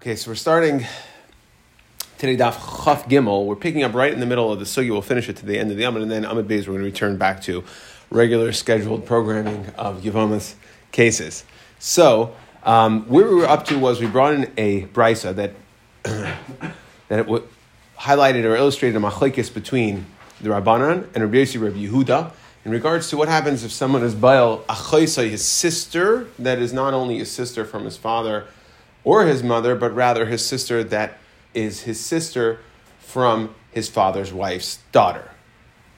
Okay, so we're starting today Daf Chaf Gimel. We're picking up right in the middle of the sugi. We'll finish it to the end of the Amid, and then Amid Beis we're going to return back to regular scheduled programming of Yevama's cases. So um, where we were up to was we brought in a brisa that that it w- highlighted or illustrated a machlekes between the Rabbanan and Rabbi Yossi Rabbi Yehuda in regards to what happens if someone is bail achaisa, his sister, that is not only his sister from his father or his mother, but rather his sister that is his sister from his father's wife's daughter.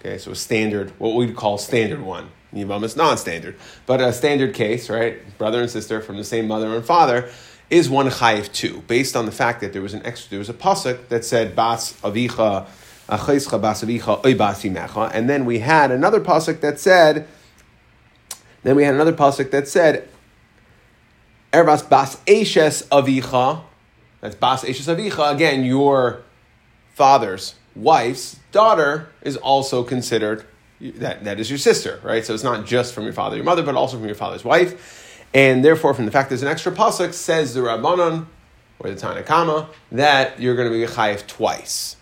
Okay, so a standard, what we'd call standard one. Yivam is non-standard, but a standard case, right? Brother and sister from the same mother and father is one chayiv two, based on the fact that there was an extra, there was a pasuk that said bas avicha achescha bas avicha oy and then we had another pasuk that said, then we had another pasuk that said Erbas bas eshes avicha. That's bas eshes avicha. Again, your father's wife's daughter is also considered that, that is your sister, right? So it's not just from your father, your mother, but also from your father's wife. And therefore, from the fact there's an extra pasuk, says the Rabbanon or the Tanakama that you're going to be chayiv twice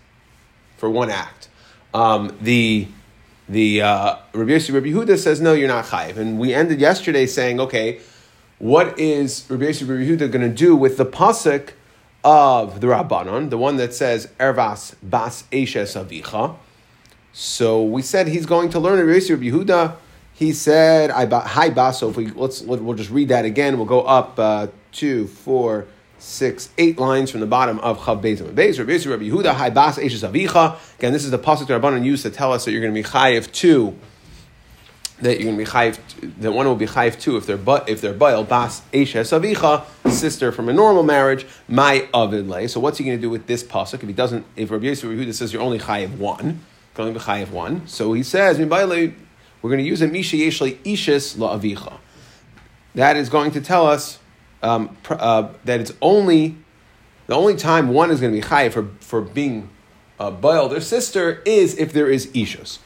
for one act. Um, the the uh, Rabbi Yossi Rabbi Huda says no, you're not chayiv, and we ended yesterday saying, okay, what is Rabbi Rabbi Yehuda going to do with the pasuk of the Rabbanon, the one that says Ervas Bas Eshes Avicha? So we said he's going to learn Rabbi Yossi Rabbi Yehuda. He said, "Hi Baso." If we let's we'll just read that again. We'll go up uh, two, four, six, eight lines from the bottom of Chav Beis and Beis. Rabbi Rabbi Yehuda, Hi Bas Eshes Avicha. Again, this is the pasuk that Rabbanon used to tell us that you're going to be chayiv two that you're going to be chayiv, that one will be chayiv too if they're but if they're bail bas eshes avicha sister from a normal marriage my avid lay. So what's he going to do with this pasuk if he doesn't? If Rabbi Yosef Yehuda says you're only chayiv one, to be chayiv one. So he says we're going to use a misha yeshli ishes la avicha. That is going to tell us um, uh, that it's only the only time one is going to be chayiv for for being uh, bail their sister is if there is ishus.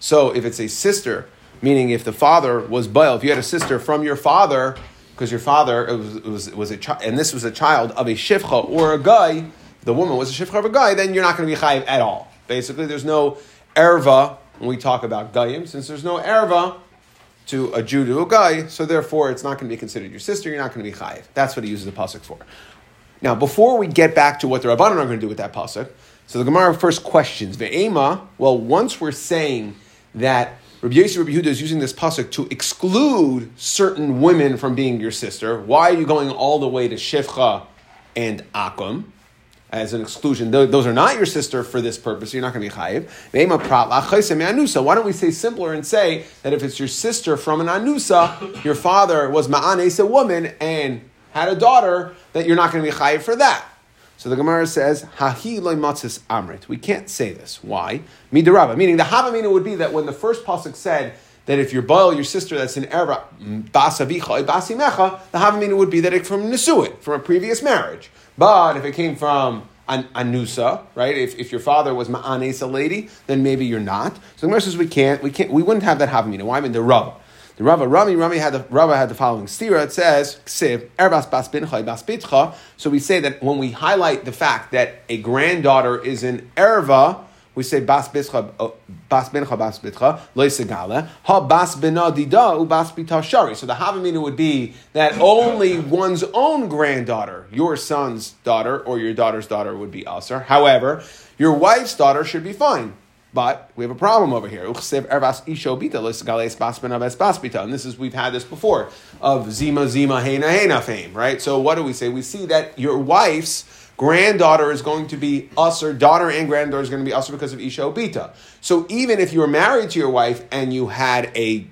So if it's a sister, meaning if the father was bail, if you had a sister from your father, because your father it was, it was, it was a child, and this was a child of a shifcha or a guy, the woman was a shifcha of a guy, then you're not going to be chayiv at all. Basically, there's no erva when we talk about gayim, since there's no erva to a Jew to a guy, so therefore it's not going to be considered your sister. You're not going to be chayiv. That's what he uses the pasuk for. Now, before we get back to what the rabbanon are going to do with that pasuk, so the Gemara first questions Ve'ema. Well, once we're saying that Rabbi Yossi Rabbi Yehuda is using this pasuk to exclude certain women from being your sister, why are you going all the way to Shivcha and Akum? As an exclusion, those are not your sister for this purpose. You're not going to be chayiv. Why don't we say simpler and say that if it's your sister from an anusa, your father was ma'anes, a woman, and had a daughter, that you're not going to be chayiv for that. So the Gemara says, Hahi matzis amrit. We can't say this. Why? Midaraba. Meaning the Havamina would be that when the first pasuk said that if you're Baal, your sister that's in Erva, mm, Basavicha, Basimecha, the Havamina would be that it from Nisuit, from a previous marriage. But if it came from an anusa, right? If, if your father was ma'anes lady, then maybe you're not. So the Gemara says we can't, we can't, we wouldn't have that havamina. Why? I mean the Rava. The Rava Rami Rami had the Rava had the following stira. It says ksiv bas bincha bas bitcha. So we say that when we highlight the fact that a granddaughter is an erva, we say bas bitcha uh, bas bincha bas bitcha loisegala ha bas bina dida u bas bita shari. So the havamina would be that only one's own granddaughter, your son's daughter or your daughter's daughter, would be usher. However, your wife's daughter should be fine. But we have a problem over here. And this is, we've had this before, of Zima, Zima, Hena, Hena fame, right? So what do we say? We see that your wife's granddaughter is going to be usher, daughter and granddaughter is going to be usher because of Isha Obita. So even if you were married to your wife and you had a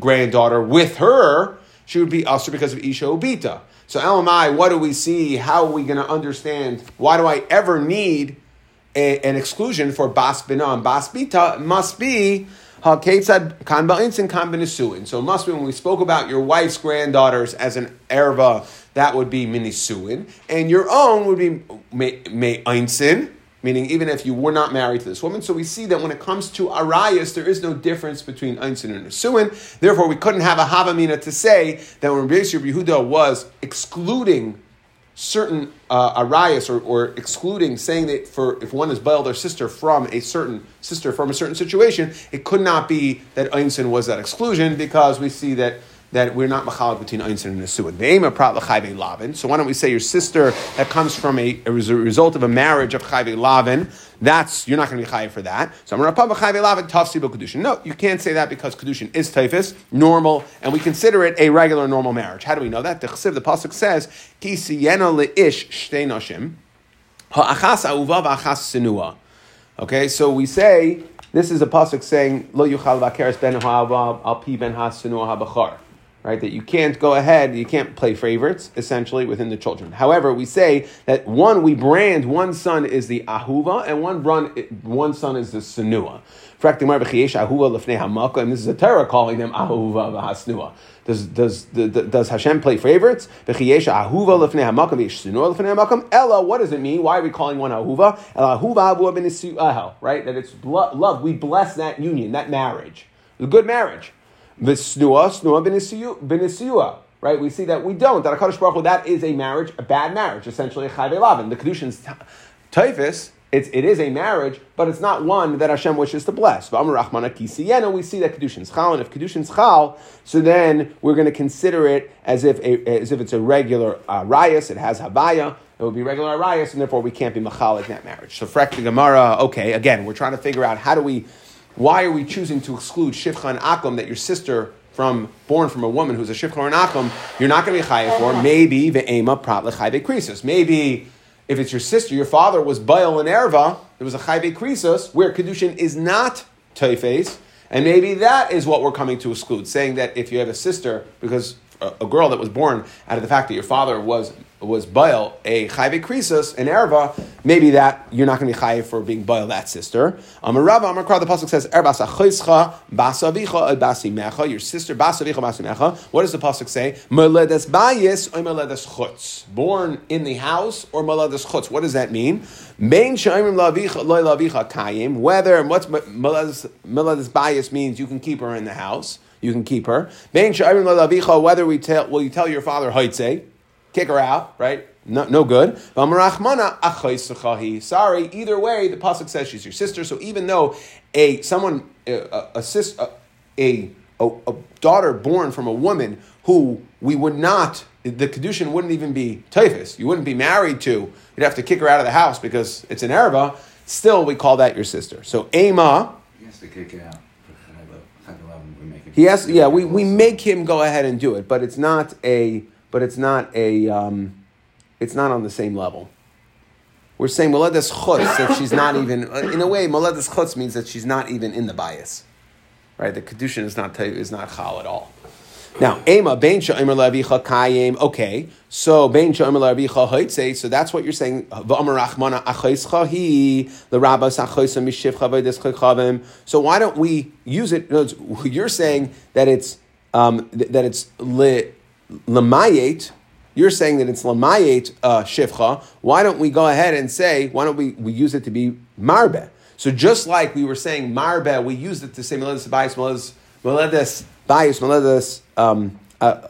granddaughter with her, she would be usher because of Isha Obita. So LMI, what do we see? How are we going to understand? Why do I ever need a, an exclusion for bas bina and bas bita must be haketzad kan ba'insin kan b'nisuin. So it must be when we spoke about your wife's granddaughters as an erva, that would be minisuin, and your own would be me einsin, meaning even if you were not married to this woman. So we see that when it comes to arayas, there is no difference between einsin and nesuin. Therefore, we couldn't have a havamina to say that when Rabbi Yehuda was excluding certain uh, arayas or, or excluding saying that for if one is bail their sister from a certain sister from a certain situation, it could not be that einsin was that exclusion because we see that that we're not machalik between einsin and Nesuin. Ve'ema prat l'chayve lavin. So why don't we say your sister that comes from a, a result of a marriage of chayve lavin, that's, you're not going to be chayiv for that. So I'm to chayve lavin tafsi kedushin. No, you can't say that because kedushin is typhus, normal, and we consider it a regular normal marriage. How do we know that? The chesiv, the pasuk says, ki siyena le'ish shtei nashim, ha'achas a'uva v'achas sinua. Okay, so we say, this is a pasuk saying, lo yuchal v'akeres ben ha'avav al pi ben ha'sinua ha'bachar right? That you can't go ahead, you can't play favorites, essentially, within the children. However, we say that one, we brand one son is the ahuva, and one, run, one son is the senua. And this is a terror calling them ahuva v'hasnua. Does, does, does Hashem play favorites? Ella, what does it mean? Why are we calling one ahuva? Right? That it's love. We bless that union, that marriage. A good marriage. V'snua, snua b'nisiyua. Right? We see that we don't. That HaKadosh Baruch Hu, that is a marriage, a bad marriage, essentially a chayve lavin. The Kedushin's typhus, it's, it is a marriage, but it's not one that Hashem wishes to bless. We see that Kedushin's chal, and if Kedushin's chal, so then we're going to consider it as if, a, as if it's a regular uh, rayas, it has havaya, it would be regular rayas, and therefore we can't be machal in that marriage. So, frek the Gemara, okay, again, we're trying to figure out how do we why are we choosing to exclude Shifcha and Akum that your sister from born from a woman who's a Shifcha or an Akum, you're not going to be chayiv for? Maybe ve'ema prat lechayve krisus. Maybe if it's your sister, your father was Baal and Erva, there was a chayve krisus where Kedushin is not teifes, and maybe that is what we're coming to exclude, saying that if you have a sister, because a, girl that was born out of the fact that your father was was Baal, a Chayve Krisus, an Erva, maybe that you're not going to be Chayve for being Baal, that sister. Amar Rava, Amar the Pasuk says, Erbas Achoischa, Basavicha, Basi Mecha, your sister, Basavicha, Basi Mecha. What does the Pasuk say? Meledes Bayis, or Meledes Chutz. Born in the house, or Meledes Chutz. What does that mean? Main Shaimim Lavicha, Loy Lavicha Kayim, whether, what's Meledes Bayis means you can keep her in the house you can keep her. Whether we tell, will you tell your father Haitze, kick her out, right? No, no good. Sorry, either way, the pasuk says she's your sister. So even though a someone a, a, a, a, a daughter born from a woman who we would not the kedushin wouldn't even be typhus. You wouldn't be married to. You'd have to kick her out of the house because it's an erva. Still, we call that your sister. So Ema. He has to kick her out. He has, yeah, we, we make him go ahead and do it, but it's not a, but it's not a, um, it's not on the same level. We're saying Moledes Chutz, if she's not even, in a way, Moledes Chutz means that she's not even in the bias. Right? The Kedushin is not, is not Chal at all. Now, Ema, Bein Sha'imar Levicha Kayim, okay. So, Bein Sha'imar Levicha Hoitze, so that's what you're saying. V'amar Rachmana Achaischa Hi, the Rabbas Achaisa Mishivcha V'edis So, why don't we use it? You're saying that it's, um, that it's le, Lamayet, you're saying that it's Lamayet uh, Shivcha. Why don't we go ahead and say, why don't we, we use it to be Marbe? So, just like we were saying Marbe, we used it to say Meledes Abayis, Meledes, Meledes Bayis, Meledes, um, uh,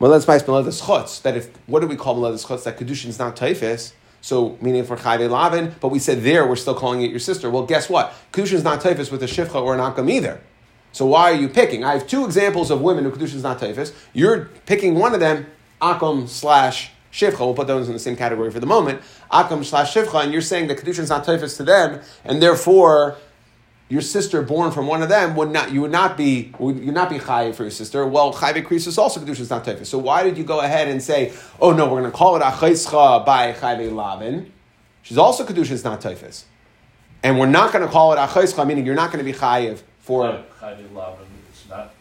Meledes Bayis, Meledes Chutz, that if, what do we call Meledes Chutz? That Kedushin is not Taifis. So, meaning for Chayve Lavin, but we said there we're still calling it your sister. Well, guess what? Kedushin is not Taifis with a Shifcha or an Akam either. So why are you picking? I have two examples of women who Kedushin is not Taifis. You're picking one of them, Akam slash Shivcha. We'll put those in the same category for the moment. Akam slash Shivcha, and you're saying that Kedushin is not Taifis to them, and therefore your sister born from one of them would not you would not be would you not be chayiv for your sister? Well, chayiv krisus also kedusha is not teifus. So why did you go ahead and say, oh no, we're going to call it achaischa by chayiv lavin? She's also kedusha is not teifus, and we're not going to call it achaischa, meaning you're not going to be chayiv for chayiv lavin. It's not.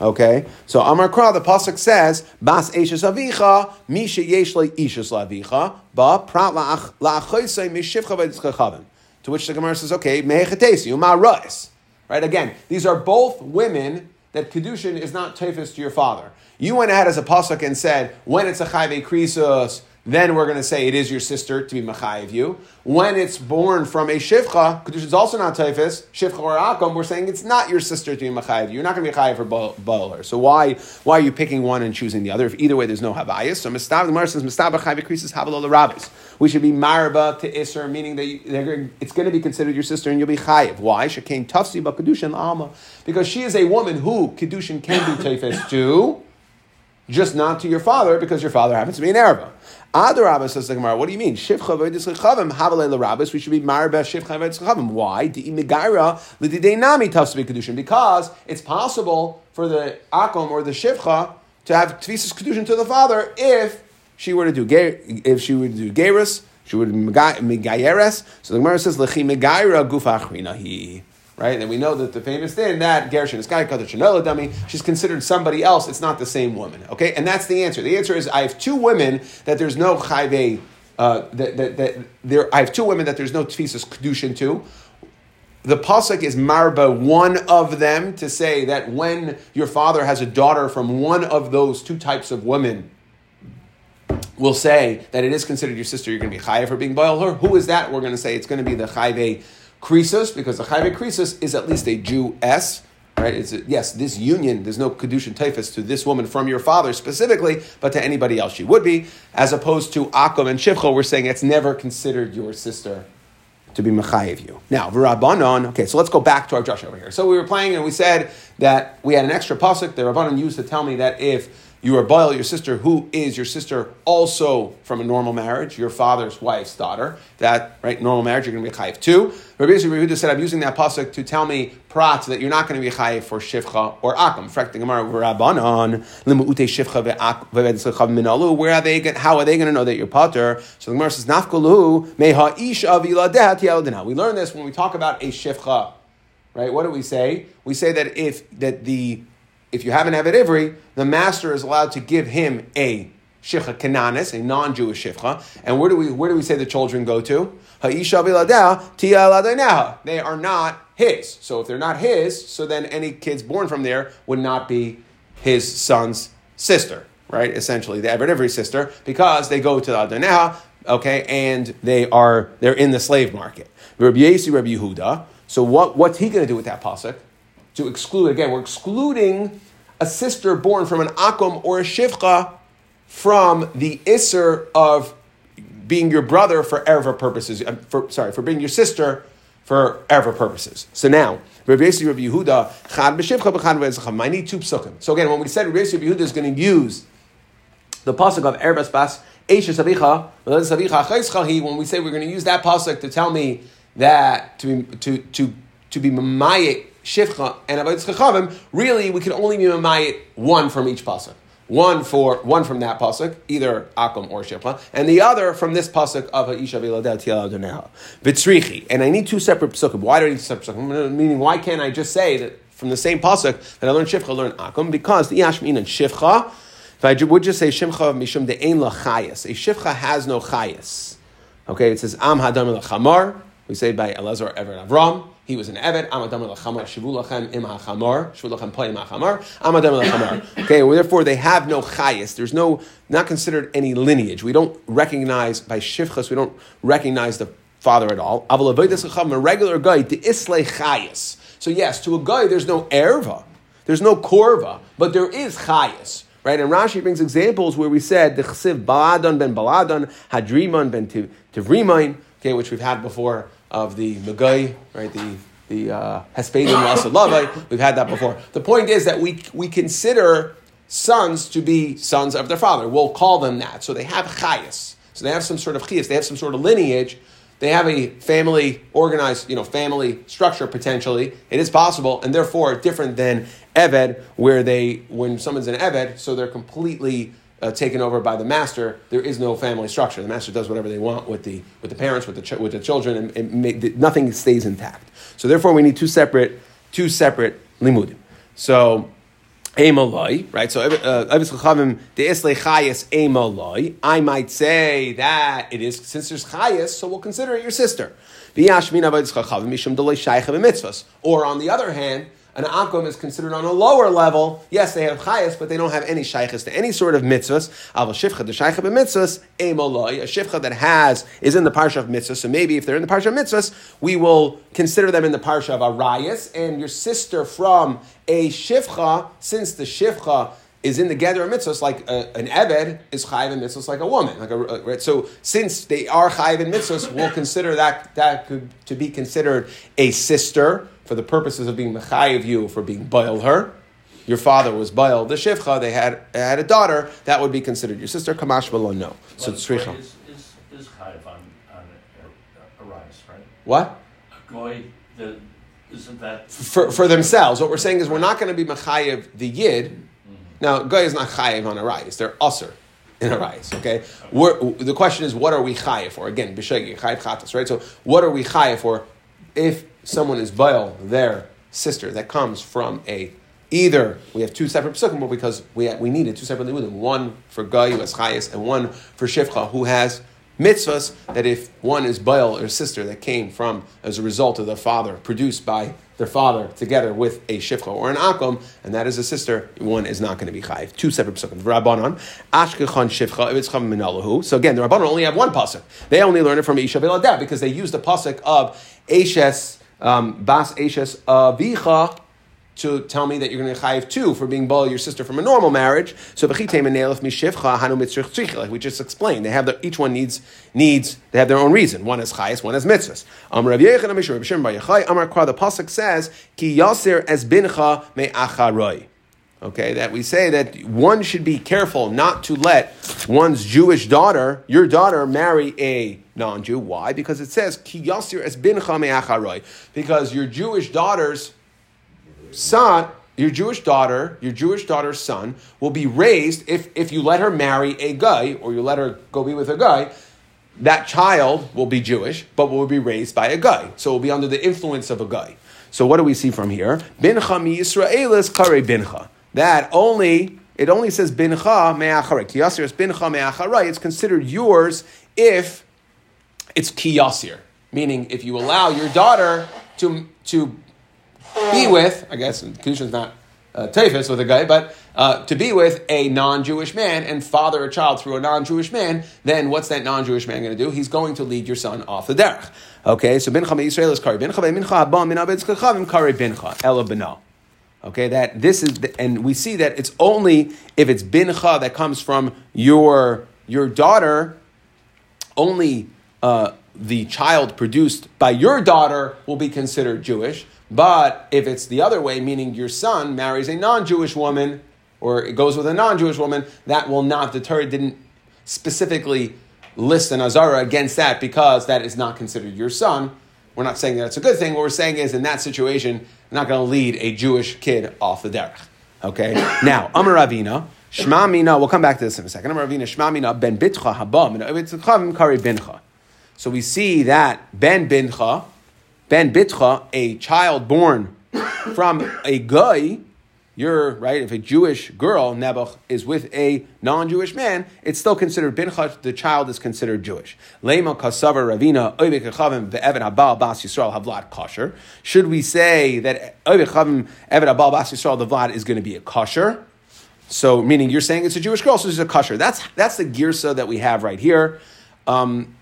Okay, so Amar Kra, the pasuk says, "Bas eishes avicha, misha yesh le ishes lavicha, ba prat la'achoisei mishivcha v'ditzchachavim." To which the Gemara says, "Okay, mehechatesi uma rais." Right again, these are both women that kedushin is not tefis to your father. You went ahead as a pasuk and said, when it's a chayve krisus, then we're going to say it is your sister to be machayev you. When it's born from a shivcha, kedusha is also not typhus, shivcha or akum, we're saying it's not your sister to be machayev you. You're not going to be chayev for bowler. So why why are you picking one and choosing the other? If either way there's no havayas. So mistav the Gemara says mistav chayev krisis havalo rabbis. We should be maraba to iser, meaning that it's going to be considered your sister and you'll be chayev. Why? Shekain tafsi ba kedushin alma because she is a woman who kedushin can be typhus to. Just not to your father because your father happens to be an Araba. Adarabba says the Gemara, what do you mean? Shivcha v'yidislechavim havale l'rabbis. We should be marbe shivcha v'yidislechavim. Why? Di imigaira l'didei nami tafsbi kedushin. Because it's possible for the akom or the shivcha to have tvisis kedushin to the father if she were to do if she were to do gerus, she would migayeres. So the Gemara says lechi migaira gufa he right? And we know that the famous thing that Gershon is Kai Kadar dummy, she's considered somebody else. It's not the same woman. Okay, and that's the answer. The answer is I have two women that there's no chayve. Uh, that, that, that there, I have two women that there's no tfisas kedushin to. The pasuk is marba one of them to say that when your father has a daughter from one of those two types of women, will say that it is considered your sister. You're going to be chayiv for being boiled her. Who is that? We're going to say it's going to be the chayve Krisos, because the Chayve Krisos is at least a Jew S, right? It's a, yes, this union, there's no Kedushin Typhus to this woman from your father specifically, but to anybody else she would be, as opposed to Akum and Shivcha, we're saying it's never considered your sister to be Mechayiv you. Now, V'Rabbanon, okay, so let's go back to our Josh over here. So we were playing and we said that we had an extra pasuk. The Rabbanon used to tell me that if you are Baal, your sister, who is your sister also from a normal marriage, your father's wife's daughter. That, right, normal marriage, you're going to be chayiv too. Rabbi Yehuda said, I'm using that pasuk to tell me, prat, that you're not going to be chayiv for shivcha or akam. Frek the Gemara, rabbanon, limu'ute shivcha where are they, how are they going to know that you're pater? So the Gemara says, nafkalu, meha ish aviladehat We learn this when we talk about a shivcha. Right? What do we say? We say that if that the if you have an Evet Ivri, the master is allowed to give him a Shifcha Kananis, a non-Jewish Shifcha. And where do we where do we say the children go to? They are not his. So if they're not his, so then any kids born from there would not be his son's sister, right? Essentially, the Evet Ivri sister, because they go to the Adoneha, okay, and they are they're in the slave market. Rabbi Yehuda. So what, what's he going to do with that pasuk? To exclude again, we're excluding a sister born from an akum or a shivcha from the isser of being your brother for erva purposes. Uh, for, sorry, for being your sister for erva purposes. So now, Rabbi Yossi, Rabbi Yehuda, chad b'shivcha b'chad v'ezacham. I need two. So again, when we said Rabbi Yossi, Yehuda is going to use the pasuk of erbas bas Eisha Sabicha, when we say we're going to use that pasuk to tell me that to be, to to to be Shivcha and Avodas Chachavim, really we can only be Mamayit one from each pasuk. One for one from that pasuk, either Akum or Shivcha, and the other from this pasuk of Isha Viladel. Vitzrichi. And I need two separate pasukim. Why do I need two separate pasukim? Mm, meaning, why can't I just say that from the same pasuk that I learned Shivcha, I learned Akum? Because the Yashmin and Shivcha, if I would just say Shimcha Mishum de Ein La Chayas, a Shivcha has no Chayas. Okay, it says Am Hadam Chamar. We say by Elazar Ever Avram. He was an Evet. Okay, well, therefore they have no chayas. There's no, not considered any lineage. We don't recognize, by shivchas, we don't recognize the father at all. A regular guy, the islay chayas. So yes, to a guy there's no erva. There's no korva, but there is chayas. Right? And Rashi brings examples where we said the chsiv baladon ben baladon, hadriman ben tivrimain, okay, which we've had before of the Megai, right? The the uh, Hespedim. We've had that before. The point is that we we consider sons to be sons of their father. We'll call them that. So they have chayas. So they have some sort of chayas. They have some sort of lineage. They have a family organized, you know, family structure potentially. It is possible, and therefore different than Eved, where they when someone's an Eved, so they're completely uh, taken over by the master, there is no family structure. The master does whatever they want with the, with the parents, with the, ch- with the children, and, and make, nothing stays intact. So therefore, we need two separate, two separate limudim. So, Emaloi, right? So, uh, I might say that it is, since there's chayas, so we'll consider it your sister. Or on the other hand, An akum is considered on a lower level. Yes, they have chayas, but they don't have any shaykhs to any sort of mitzvahs. Al shifcha, the shaykha b'mitzvahs, emoloi, a shifcha that has, is in the parsha of mitzvahs. So maybe if they're in the parsha of mitzvahs, we will consider them in the parsha of arayas. And your sister from a shifcha, since the shifcha is in the gather of mitzvahs, like a, an eved is chayiv in mitzvahs like a woman. Like a, right? So since they are chayiv in mitzvahs, we'll consider that that could, to be considered a sister for the purposes of being mechayiv you for being boiled her. Your father was boiled the shivcha. They had had a daughter that would be considered your sister. Kamash no. So tzricha. Is, is, is chayiv on, on a, a rice, right? What? A goy, the, isn't that? For, for themselves, what we're saying is we're not going to be mechayiv the yid. Mm-hmm. Now, goy is not chayiv on a rice. They're usher in a rice. Okay. We're, the question is, what are we chayiv for? Again, b'shegi chayiv chatas, right? So, what are we chayiv for if someone is bail their sister that comes from a either we have two separate psukim, because we we needed two separate limudim, one for guy has chayas and one for shivcha who has mitzvahs. That if one is bail or sister that came from as a result of the father produced by their father together with a shivcha or an akum, and that is a sister, one is not going to be chayiv. Two separate psukim. Rabbanon ashkechon shivcha if it's cham minalahu. So again, the Rabbanon only have one pasuk. They only learn it from Isha Biladev because they use the pasuk of Ashes um, Bas Ashes Avicha to tell me that you're going to chayiv two for being bal your sister from a normal marriage. So and like we just explained. They have the, each one needs needs they have their own reason. One has chayis, one has mitzvahs. Amar Rav Yechon Amishur Rav Shimon Bar Yochai Amar Kra. The pasuk says ki yasir bincha me'acharoi. Okay, that we say that one should be careful not to let one's Jewish daughter, your daughter, marry a non-Jew. Why? Because it says ki yasir es bincha me'acharoi. Because your Jewish daughter's son, your Jewish daughter, your Jewish daughter's son will be raised if, if you let her marry a guy or you let her go be with a guy. That child will be Jewish, but will be raised by a guy. So will be under the influence of a guy. So what do we see from here? Bincha mi Yisraelis kare bincha. That only it only says bincha me'acharei. Kiyasir is bincha me'acharei. It's considered yours if it's kiyasir, meaning if you allow your daughter to to be with, I guess Kedusha's not uh, Tefis with a guy, but uh, to be with a non-Jewish man and father a child through a non-Jewish man, then what's that non-Jewish man going to do? He's going to lead your son off the derech. Okay, so bincha Israel is kari bincha mincha haba min abed kari bincha ela b'no. Okay, that this is, the, and we see that it's only if it's bincha that comes from your your daughter, only uh, the child produced by your daughter will be considered Jewish. But if it's the other way, meaning your son marries a non-Jewish woman, or it goes with a non-Jewish woman, that will not deter. It didn't specifically list an azara against that because that is not considered your son. We're not saying that it's a good thing. What we're saying is, in that situation, you're not going to lead a Jewish kid off the derech. Okay. Now, Amar Ravina. Shma mina, we'll come back to this in a second. Amar Shma mina ben bitcha haba min kari bincha. So we see that ben bincha, ben bitcha, a child born from a guy, you're right. If a Jewish girl Nebuch is with a non-Jewish man, it's still considered bincha. The child is considered Jewish. Lema kasavar ravina oivekachavim ve'evan abal bas yisrael havlad kosher. Should we say that oivekachavim evan abal bas yisrael the vlad is going to be a kosher? So, meaning you're saying it's a Jewish girl, so it's a kosher. That's that's the girsa that we have right here. Um,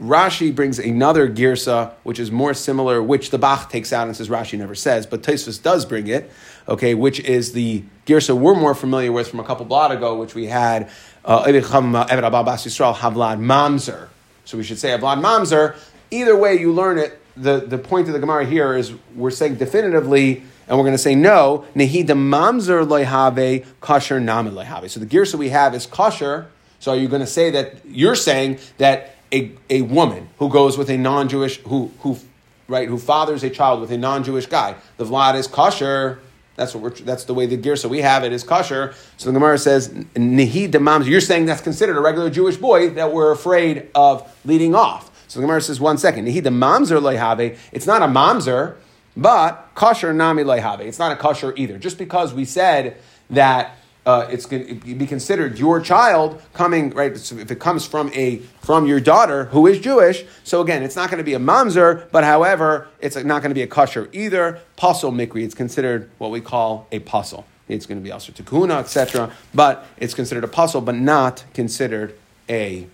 Rashi brings another girsa, which is more similar, which the Bach takes out and says Rashi never says, but Tosfos does bring it, okay, which is the girsa we're more familiar with from a couple blot ago, which we had, uh, Havlad Mamzer. So we should say Havlad Mamzer. Either way you learn it, the, the point of the Gemara here is we're saying definitively, and we're going to say no, Nehida Mamzer loyhave, kosher namen loyhave. So the girsa we have is kosher. So are you going to say that you're saying that a, a woman who goes with a non-Jewish who who right who fathers a child with a non-Jewish guy, the vlad is kosher. That's what we're, that's the way the gear. So we have it is kosher. So the Gemara says nihi demams. You're saying that's considered a regular Jewish boy that we're afraid of leading off. So the Gemara says one second nihi demamzer lehave. It's not a mamzer, but kosher nami lehave. It's not a kosher either. Just because we said that uh, it's going to be considered your child coming right. If it comes from a from your daughter who is Jewish, so again, it's not going to be a mamzer, but however, it's not going to be a kosher either. Puzzle mikri, it's considered what we call a puzzle. It's going to be also tukuna, etc. But it's considered a puzzle, but not considered a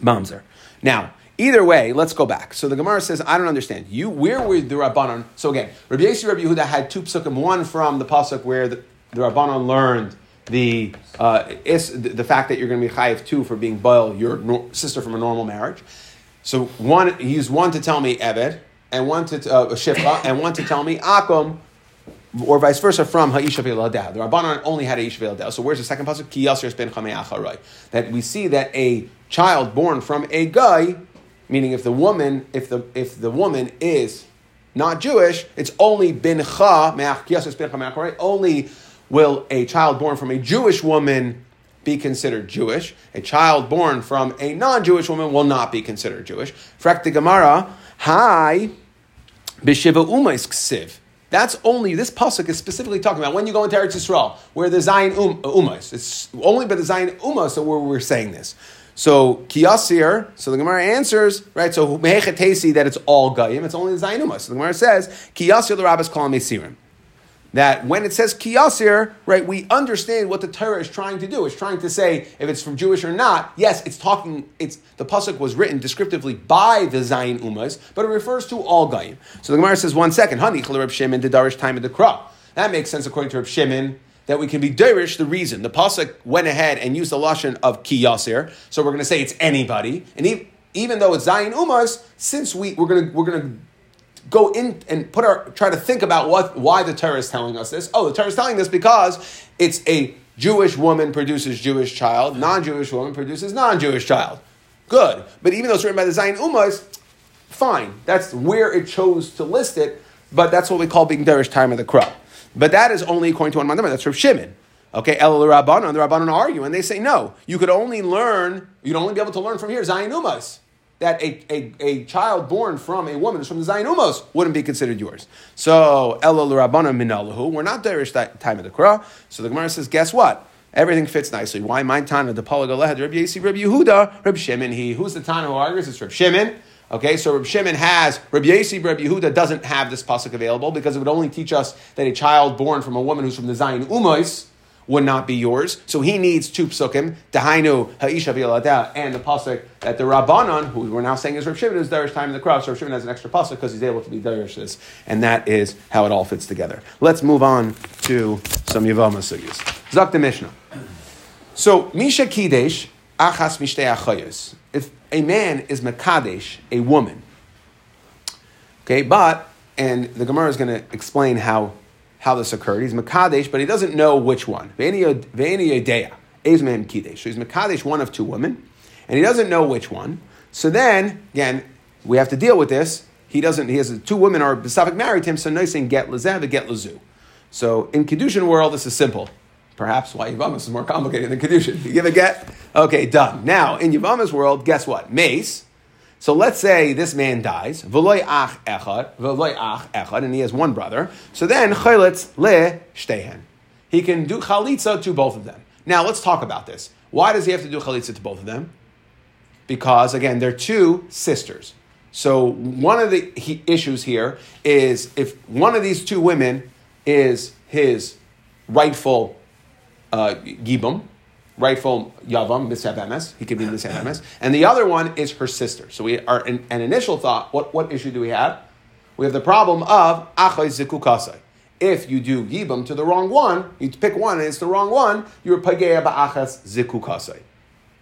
mamzer. Now, Either way, let's go back. So the Gemara says, I don't understand. You, where were the Rabbanon? So again, Rabbi Yossi Rabbi Yehuda had two psukim, one from the pasuk where the, the Rabbanon learned the, uh, is, the, fact that you're going to be chayiv two for being boil your no, sister from a normal marriage. So one, he used one to tell me Ebed, and one to uh, Shifra, and one to tell me Akum, or vice versa from Ha'isha Ve'ladah. The Rabbanon only had Ha'isha Ve'ladah. So where's the second pasuk? Ki Yasir ben That we see that a child born from a guy Meaning, if the woman, if the if the woman is not Jewish, it's only bincha right? Only will a child born from a Jewish woman be considered Jewish. A child born from a non-Jewish woman will not be considered Jewish. Frekta Gemara, hi, b'shiva umais ksiv. That's only this pasuk is specifically talking about when you go into Eretz Yisrael, where the Zayin um, umas. It's only by the Zayin umas that we're, we're saying this. So kiyasir. So the Gemara answers right. So mehechetesi that it's all gayim. It's only the zainuma. So the Gemara says kiyasir the rabbis call mesirim. That when it says kiyasir, right, we understand what the Torah is trying to do. It's trying to say if it's from Jewish or not. Yes, it's talking. It's the pasuk was written descriptively by the zayin umas, but it refers to all gayim. So the Gemara says one second. Honey, Reb Shimon the Darish time of the crop. That makes sense according to Reb Shimon that we can be derish the reason. The pasuk went ahead and used the lashon of ki yasir, so we're going to say it's anybody. And even, even though it's zayin umas, since we we're going to we're going to go in and put our try to think about what why the Torah is telling us this. Oh, the Torah is telling this because it's a Jewish woman produces Jewish child, non-Jewish woman produces non-Jewish child. Good, but even though it's written by the zayin umas, fine. That's where it chose to list it. But that's what we call being derish time of the crop. But that is only according to one mandamar. That's from Shimon. Okay, El Rabbanon, the Rabbanon argue, and they say no. You could only learn. You'd only be able to learn from here Zayin Umas that a, a, a child born from a woman who's from the Zayin Umos wouldn't be considered yours. So El Rabbanon Minalahu, we're not derish time of the Korah. So the Gemara says, guess what? Everything fits nicely. Why my Tana, the Palagalehed, Rabbi Yasi, Rabbi Yehuda, Rabbi Shimon, he. Who's the Tana who argues? It's Rabbi Shimon. Okay, so Reb Shimon has, Reb Yasi, Reb Yehuda doesn't have this pasuk available because it would only teach us that a child born from a woman who's from the Zayin Umos would not be yours. So he needs two psukim, Dahainu, Ha'isha V'yalada, and the pasuk that the Rabbanon, who we're now saying is Reb Shimon, is Darish time in the cross. Reb Shimon has an extra pasuk because he's able to be Darish this. And that is how it all fits together. Let's move on to some Yavama sugyas. Zak Mishnah. So, Misha Kidesh, Achas Mishtei Achayos. If a man is Makadesh, a woman, okay, but, and the Gemara is going to explain how, how this occurred. He's Makadesh, but he doesn't know which one. Ve'eni Yedea, Ezman Kidesh. So he's Makadesh, one of two women, and he doesn't know which one. So then, again, we have to deal with this. He doesn't, he has two women are Besafik married to him, so nice and get Lezev, get Lezu. So in Kedushin world, this is simple. Perhaps why Yavamas is more complicated than Kedushin. You give a get? Okay, done. Now, in Yavama's world, guess what? Mace. So let's say this man dies, and he has one brother. So then. He can do chalitza to both of them. Now, let's talk about this. Why does he have to do chalitza to both of them? Because, again, they're two sisters. So one of the issues here is if one of these two women is his rightful uh, Gibum, rightful Yavam, Misav He could be Misav And the other one is her sister. So we are an, an, initial thought. What, what issue do we have? We have the problem of Achay Zikukasai. If you do Yibam to the wrong one, you pick one and it's the wrong one, you're Pageya Ba'achas Zikukasai.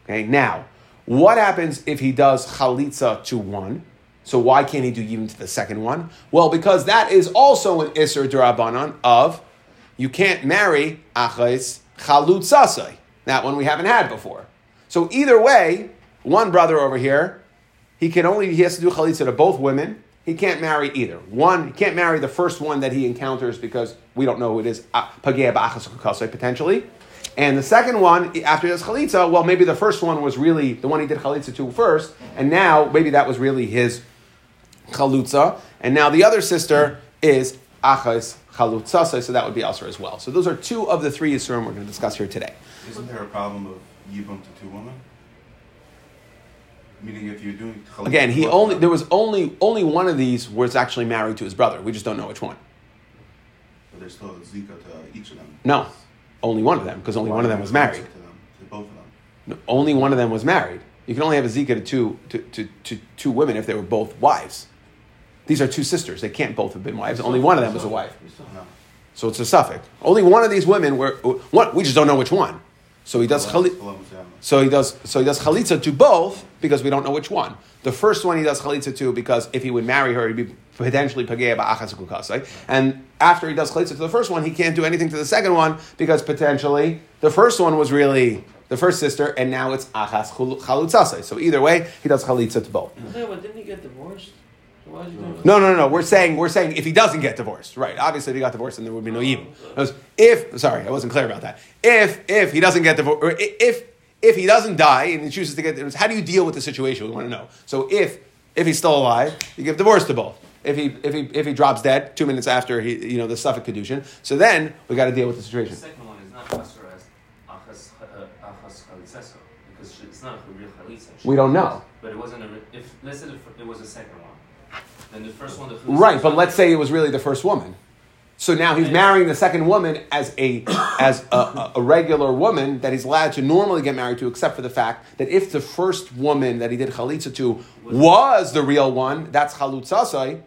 Okay, now, what happens if he does Chalitza to one? So why can't he do Yibam to the second one? Well, because that is also an Isser Durabanan of you can't marry Achais chalutzasai. That one we haven't had before. So either way, one brother over here, he can only he has to do chalitza to both women. He can't marry either. One, he can't marry the first one that he encounters because we don't know who it is, uh, potentially. And the second one, after he does chalitza, well, maybe the first one was really the one he did chalitza to first, and now maybe that was really his chalutza, and now the other sister is achas chalutzasai, so that would be also as well. So those are two of the three Yisurim we're going to discuss here today. Isn't there a problem of yibum to two women? Meaning, if you're doing Again, he only there was only only one of these was actually married to his brother. We just don't know which one. but there's still a zika to each of them. No, only one of them because only one of them was married. To, them, to both of them. No, only one of them was married. You can only have a zika to two to, to, to two women if they were both wives. These are two sisters. They can't both have been wives. Only one of them was a wife. So it's a suffix. Only one of these women were one. We just don't know which one. So he does chali- So he does. So he does chalitza to both because we don't know which one. The first one he does chalitza to because if he would marry her, he'd be potentially pagea ba'achas ukukasai. And after he does chalitza to the first one, he can't do anything to the second one because potentially the first one was really the first sister, and now it's achas chalutzasai. So either way, he does chalitza to both. Yeah, but didn't he get divorced? So why is he doing this? No, no, no, no. We're saying we're saying if he doesn't get divorced, right? Obviously, if he got divorced, then there would be no yibum. If sorry, I wasn't clear about that. If if he doesn't get divorced, or if if he doesn't die and he chooses to get divorced, how do you deal with the situation? We want to know. So if if he's still alive, you give divorce to both. If he if he if he drops dead two minutes after he you know the safek kedushin, so then we got to deal with the situation. The second one is not as Achas uh, Achas because it's not a real Chalitza. We don't know. But it wasn't a, if, let's say it was a second one. Then the first one, Right, but let's say it was really the first woman. So now he's marrying the second woman as a as a, a, regular woman that he's allowed to normally get married to, except for the fact that if the first woman that he did chalitza to was the real one, that's chalutzasai,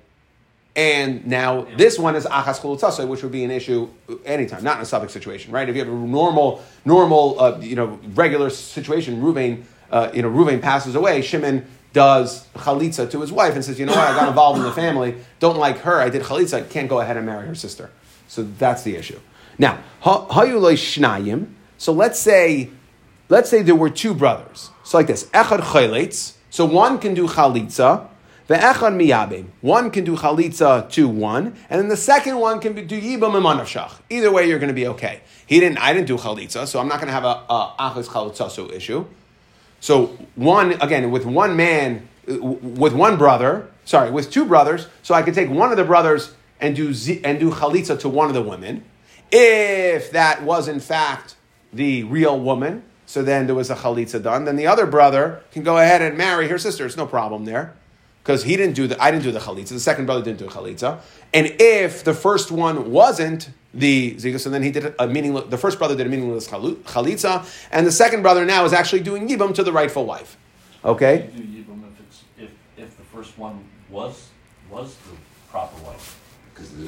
and now this one is achas chalutzasai, which would be an issue anytime, not in a suffix situation, right? If you have a normal normal uh, you know regular situation, Ruvain uh, you know Ruvain passes away, Shimon does chalitza to his wife and says, you know what, I got involved in the family, don't like her, I did chalitza, can't go ahead and marry her sister. So that's the issue. Now, shnayim. So let's say, let's say there were two brothers. So like this, echad chayletz. So one can do chalitza, the echad miyabim. One can do chalitza to one, and then the second one can do yibam imanavshach. Either way, you're going to be okay. He didn't. I didn't do chalitza, so I'm not going to have a, a achas chalitzasu issue. So one again with one man, with one brother, sorry, with two brothers. So I could take one of the brothers and do zi- and do chalitza to one of the women, if that was in fact the real woman. So then there was a chalitza done. Then the other brother can go ahead and marry her sister. It's no problem there. Because he didn't do the, I didn't do the chalitza. The second brother didn't do the chalitza. And if the first one wasn't the zika, so then he did a meaningless, the first brother did a meaningless chalitza, and the second brother now is actually doing yibam to the rightful wife. Okay? You do Yibum if if, if the first one was, was the proper wife.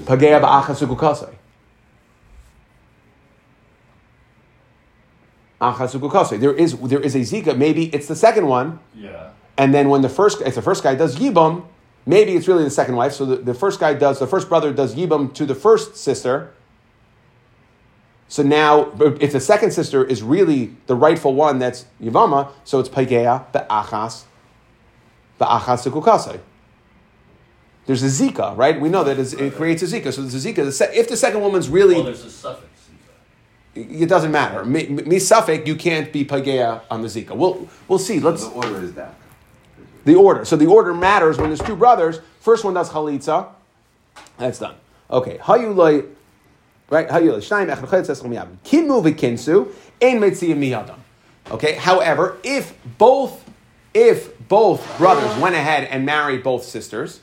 Pagea ba'achasukukasai. Achasukukasai. There is, there is a zika, maybe it's the second one, Yeah. And then when the first, if the first guy does yibam, maybe it's really the second wife. So the, the first guy does, the first brother does yibam to the first sister. So now, if the second sister is really the rightful one, that's yivama. So it's paigeya be'achas be'achas sekukasai. There's a zika, right? We know that it creates a zika. So there's a zika. The se- If the second woman's really Well, there's a suffix. it doesn't matter. Me, me suffix, you can't be pagea on the Zika. We'll, we'll see. Let's The order is that. The order. So the order matters when there's two brothers. First one does chalitza. That's done. Okay. Hayulay, right? Hayulay. Shnayim echad chalitza eschem yavim. Kinmu v'kinsu ein metziyim miyadam. Okay. However, if both if both brothers went ahead and married both sisters,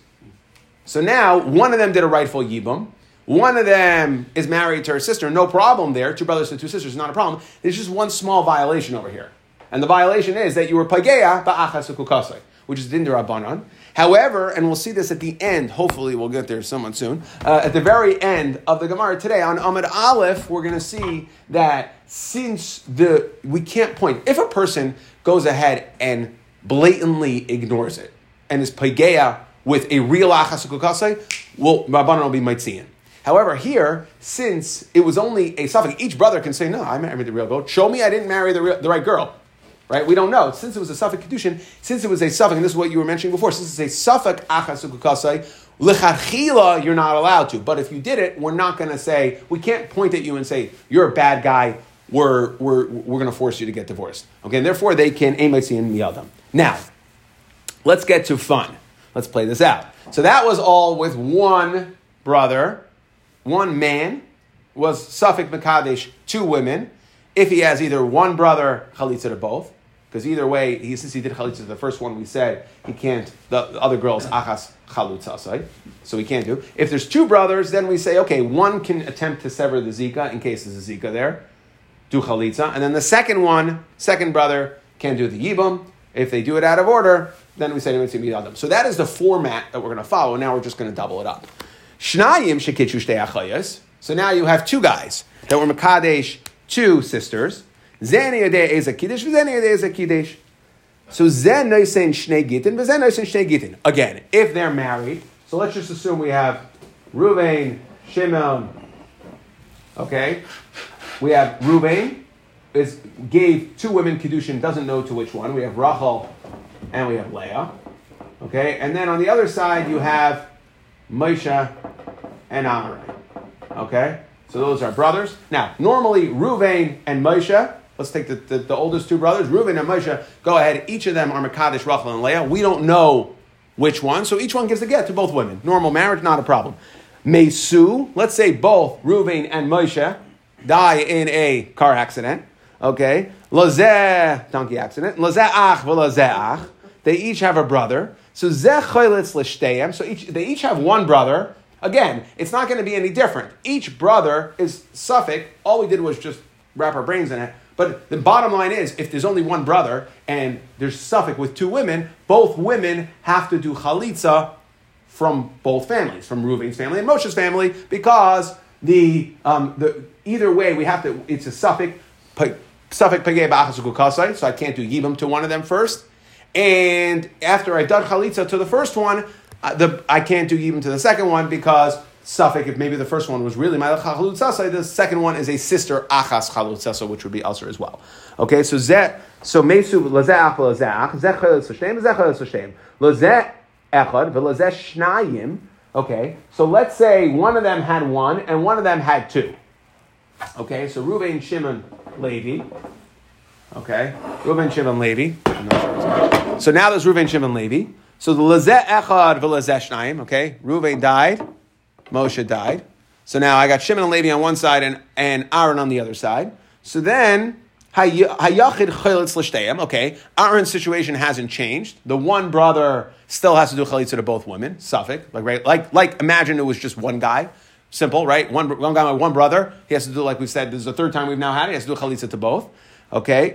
so now one of them did a rightful yibum. One of them is married to her sister. No problem there. Two brothers to two sisters, not a problem. There's just one small violation over here. And the violation is that you were pageya ba'achas ukukasai, which is dinder abanan. However, and we'll see this at the end, hopefully we'll get there somewhat soon, uh, at the very end of the Gemara today, on Amid Aleph, we're going to see that since the, we can't point, if a person goes ahead and blatantly ignores it, and is pageya with a real achas ukukasai, well, Rabbanan will be mitzian. However, here, since it was only a suffix, each brother can say, "No, I married the real girl. Show me I didn't marry the, real, the right girl." Right? We don't know. Since it was a suffix kedushin, since it was a suffix, and this is what you were mentioning before, since it's a suffix achas ukukasai, lechatchila, you're not allowed to. But if you did it, we're not going to say we can't point at you and say you're a bad guy. We're we're we're going to force you to get divorced. Okay, and therefore they can emetzi and miyadam. Now, let's get to fun. Let's play this out. So that was all with one brother one man was safek Makadesh, two women. If he has either one brother, Chalitza to both. Because either way, he, since he did Chalitza the first one, we said he can't, the, the other girl's Achas Chalutzasai. So he can't do. If there's two brothers, then we say, okay, one can attempt to sever the Zika in case there's a Zika there. Do Chalitza. And then the second one, second brother, can do the Yibam. If they do it out of order, then we say it's going to Adam. So that is the format that we're going to follow. Now we're just going to double it up. Shnayim shekitchu. So now you have two guys that were Makadesh, two sisters. Zeni yadeh is a kiddush, zeni yadeh is a kiddush. So zen noisen shnei gitin, but zen shnei. Again, if they're married, so let's just assume we have Ruvain, Shimon. Okay, we have Ruvain is gave two women kiddushin, doesn't know to which one. We have Rachel and we have Leah. Okay, and then on the other side you have Moshe and Aaron. Okay, so those are brothers. Now, normally Ruvain and Moshe. Let's take the, the, the oldest two brothers, Reuven and Moshe. Go ahead. Each of them are Makadesh, Rachel, and Leah. We don't know which one, so each one gives a get to both women. Normal marriage, not a problem. Mesu, let's say both Reuven and Moshe die in a car accident. Okay, Lazeh donkey accident. Lazeh ach ach. They each have a brother. So. So each they each have one brother. Again, it's not going to be any different. Each brother is safek. All we did was just wrap our brains in it. But the bottom line is, if there's only one brother and there's safek with two women, both women have to do chalitza from both families, from Reuven's family and Moshe's family, because the, um, the either way we have to. It's a safek. safek pegei ba'achas so I can't do yibam to one of them first. And after I've done chalitza to the first one, uh, the, I can't do yibam to the second one because safek, if maybe the first one was really Malach Chalutzasa, the second one is a sister Achas Chalutzasa, which would be Ulcer as well. Okay, so Zet, so Mesu, Lazeh Ach, Lazeh Ach, Zeh Chaletz Hashem, Zeh Chaletz Hashem. Lazeh Echad, Velazeh Shnayim. Okay, so let's say one of them had one and one of them had two. Okay, so Reuben, Shimon, Levi. Okay, Reuben, Shimon, Levi. So now there's Reuben, Shimon, Levi. So the Lazeh Echad, Velazeh Shnayim. Okay, Reuben died. Moshe died. So now I got Shimon and Levi on one side and, and Aaron on the other side. So then. Okay, Aaron's situation hasn't changed. The one brother still has to do Chalitza to both women, safek. Like, right, like, like imagine it was just one guy. Simple, right? One, one guy, one brother. He has to do, like we said, this is the third time we've now had it. He has to do Chalitza to both. Okay,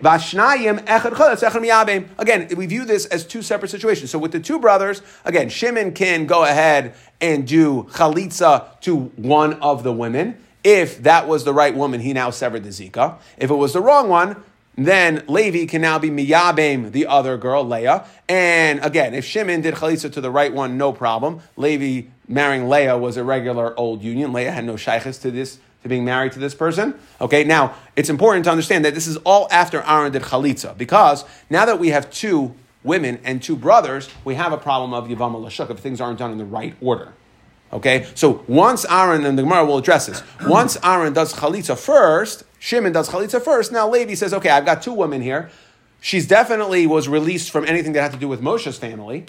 again, we view this as two separate situations. So with the two brothers, again, Shimon can go ahead and do chalitza to one of the women. If that was the right woman, he now severed the zika. If it was the wrong one, then Levi can now be miyabim the other girl, Leah. And again, if Shimon did chalitza to the right one, no problem. Levi marrying Leah was a regular old union. Leah had no shaykhs to this to being married to this person. Okay, now it's important to understand that this is all after Aaron did chalitza, because now that we have two women and two brothers, we have a problem of Yavam Lashuk if things aren't done in the right order. Okay, so once Aaron, and the Gemara will address this, once Aaron does chalitza first, Shimon does chalitza first, now Levi says, okay, I've got two women here. She's definitely was released from anything that had to do with Moshe's family,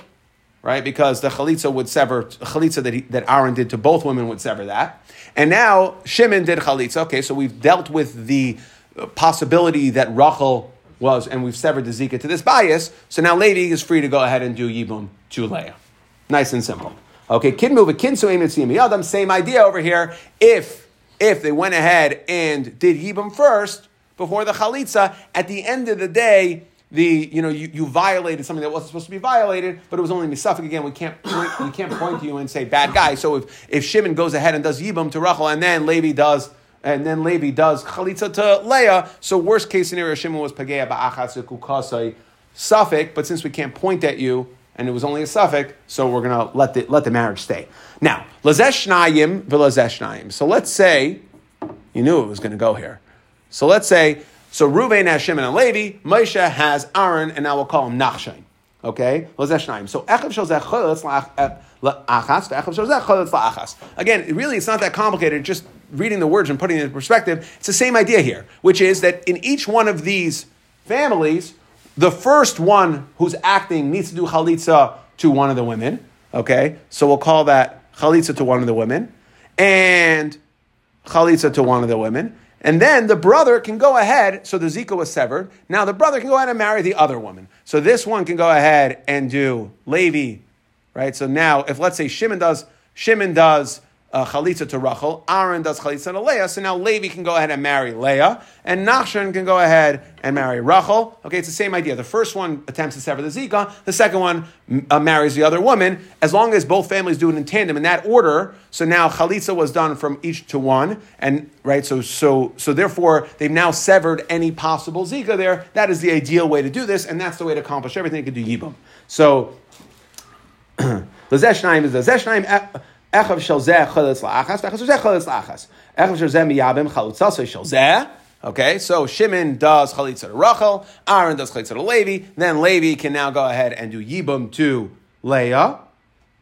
right? Because the chalitza would sever, chalitza that, he, that Aaron did to both women would sever that. And now Shimon did chalitza. Okay, so we've dealt with the possibility that Rachel was, and we've severed the zika to this bias. So now Levi is free to go ahead and do yibum to Leah. Nice and simple. Okay, kid move a kin so Adam. Same idea over here. If if they went ahead and did yibum first before the chalitza, at the end of the day, the you know you, you violated something that wasn't supposed to be violated, but it was only misafik again. We can't point, we can't point to you and say bad guy. So if if Shimon goes ahead and does yibum to Rachel, and then Levi does. And then Levi does chalitza to Leah. So worst case scenario, Shimon was pageya ba'achas suffix. But since we can't point at you, and it was only a suffix, so we're gonna let the let the marriage stay. Now, lazesh shnayim v'lazesh So let's say you knew it was going to go here. So let's say so Ruvain has Shimon and Levi, Moshe has Aaron, and now we'll call him Nachshain. Okay? So eh, Again, really, it's not that complicated. Just reading the words and putting it in perspective, it's the same idea here, which is that in each one of these families, the first one who's acting needs to do chalitza to one of the women. Okay? So we'll call that chalitza to one of the women. And chalitza to one of the women. And then the brother can go ahead, so the Zika was severed. Now the brother can go ahead and marry the other woman. So this one can go ahead and do Levi, right? So now, if let's say Shimon does, Shimon does uh, chalitza to Rachel. Aaron does chalitza to Leah. So now Levi can go ahead and marry Leah, and Nachshon can go ahead and marry Rachel. Okay, it's the same idea. The first one attempts to sever the zika. The second one uh, marries the other woman. As long as both families do it in tandem in that order. So now chalitza was done from each to one, and right. So so so therefore they've now severed any possible zika there. That is the ideal way to do this, and that's the way to accomplish everything. You can do yibum. So. the Lazeshnaim is the Lazeshnaim. Uh, Echav shel zeh chalitz la'achas, shel zeh chalitz la'achas. Echav shel zeh miyabim shel zeh. Okay, so Shimon does chalitza to Rachel, Aaron does chalitza to Levi, then Levi can now go ahead and do yibum to Leah.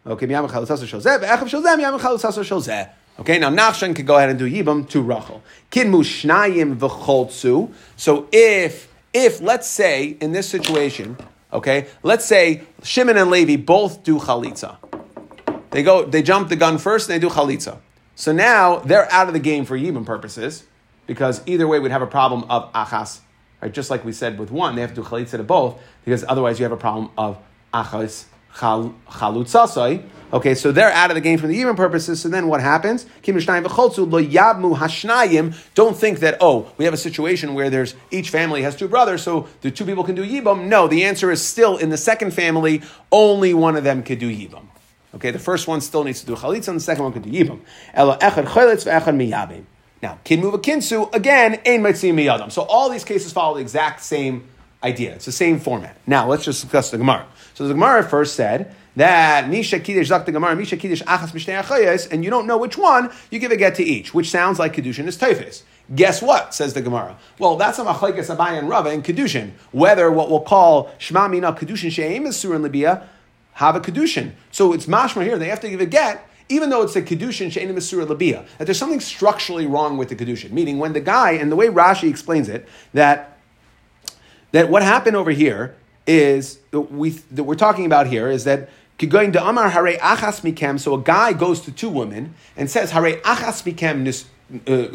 Okay, miyabim shel zeh, shel zeh miyabim shel zeh. Okay, now Nachshon can go ahead and do yibum to Rachel. Kidmu shnayim v'choltzu. So if, if, let's say, in this situation, okay, let's say Shimon and Levi both do chalitza. They go, they jump the gun first and they do chalitza. So now they're out of the game for yibum purposes because either way we'd have a problem of achas, right? Just like we said with one, they have to do chalitza to both because otherwise you have a problem of achas chal, chalutzasai. Okay, so they're out of the game for the yibum purposes. So then what happens? Don't think that oh we have a situation where there's each family has two brothers, so the two people can do yibum. No, the answer is still in the second family, only one of them could do yibum. Okay, the first one still needs to do chalitza, and the second one could do yibum. Ela echad chalitz ve'echad miyabim. Now, kin muva kinsu, again, ein mitzim miyadam. So all these cases follow the exact same idea. It's the same format. Now, let's just discuss the Gemara. So the Gemara first said that Misha Kiddush Zak the Gemara, Misha Kiddush Achas Mishnei Achayas, and you don't know which one, you give a get to each, which sounds like Kiddushin is Teifis. Guess what? Says the Gemara. Well, that's a machlekes Abai and Rava in Kiddushin. Whether what we'll call Shema Mina Kiddushin Sheim is Surah and Libya, have a Kiddushin. So it's mashma here, they have to give a get, even though it's a kedushin she'enim mesura labia, that there's something structurally wrong with the kedushin. Meaning, when the guy and the way Rashi explains it, that that what happened over here is we that we're talking about here is that going to amar hare achas mikem. So a guy goes to two women and says hare achas mikem uh,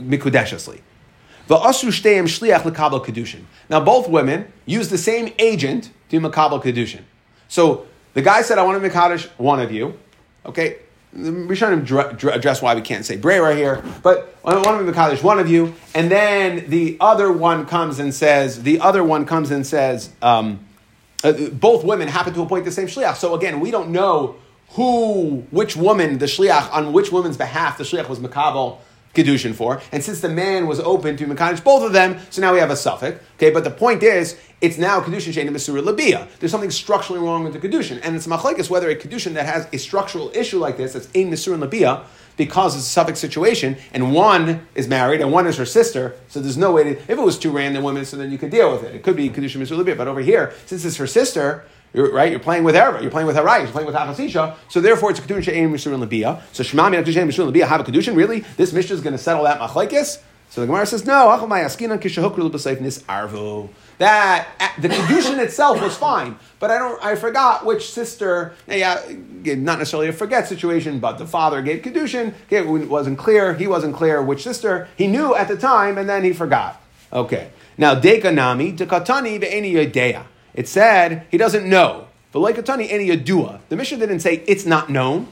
lekabel kedushin. Now both women use the same agent to makabel kedushin. So the guy said, "I want to mikadosh one of you." Okay, we're trying to address why we can't say Brera here, but one of them Kaddish, one of you, and then the other one comes and says, the other one comes and says, um, uh, both women happen to appoint the same shliach. So again, we don't know who, which woman the shliach, on which woman's behalf the shliach was makabel kedushin for. And since the man was open to mekadosh both of them, so now we have a suffix. Okay, but the point is, it's now kedushin shein mesura labia. There's something structurally wrong with the kedushin, and it's machlekes whether a kedushin that has a structural issue like this, that's in mesura labia, because it's a suffix situation, and one is married and one is her sister, so there's no way to. If it was two random women, so then you could deal with it. It could be kedushin mesura labia, but over here, since it's her sister. You're, right? You're playing with Erva. You're playing with Harai. You're playing with Achasisha. So therefore, it's a Kedushin She'ein Mishur Labia. So Shema Min Kedushin Mishur Labia have a Kedushin. Really? This Mishnah is going to settle that machlekes? So the Gemara says, no, that eh, the Kedushin itself was fine, but I don't, I forgot which sister, eh, yeah, eh, not necessarily a forget situation, but the father gave Kedushin, it wasn't clear, he wasn't clear which sister, he knew at the time, and then he forgot. Okay. Now, Dekanami, Dekatani, Be'eni Yodea. It said he doesn't know. V'leikatani any yadua. The Mishnah didn't say it's not known,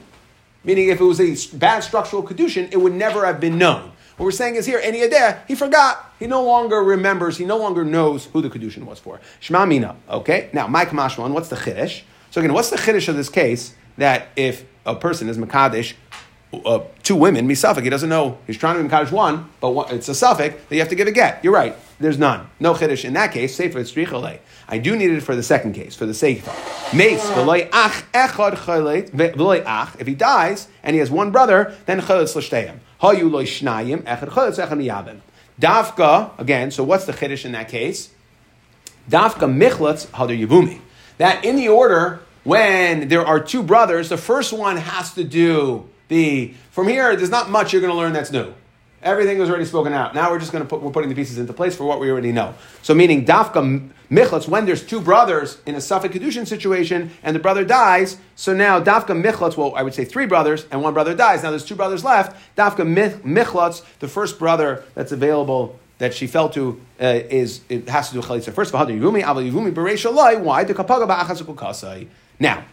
meaning if it was a bad structural kedushin, it would never have been known. What we're saying is here, any adeh, he forgot. He no longer remembers. He no longer knows who the kedushin was for. Shema mina. Okay. Now, Mike Mashwan, what's the chiddush? So again, what's the chiddush of this case? That if a person is makadish uh, two women, misafik, he doesn't know. He's trying to be encourage one, but one, it's a suffix that you have to give a get. You're right. There's none. No chiddush in that case. Sefer tzrichalei. I do need it for the second case, for the seifa. Mace v'loy ach echad cholet v'loy ach. If he dies and he has one brother, then cholet l'shteyim. Hayu loy shnayim echad cholet echad miyabim. Dafka again. So what's the chiddush in that case? Dafka michlatz hader yivumi. That in the order when there are two brothers, the first one has to do the from here. There's not much you're going to learn that's new. Everything was already spoken out. Now we're just going to put, we're putting the pieces into place for what we already know. So meaning dafka michlotz, when there's two brothers in a safek Kedushin situation and the brother dies, so now dafka michlotz, well, I would say three brothers and one brother dies. Now there's two brothers left. Dafka mich- michlotz, the first brother that's available that she fell to uh, is it has to do with chalitza. First of all, yivumi aval loy. Why the kapaga ba'achas ukasai? Now,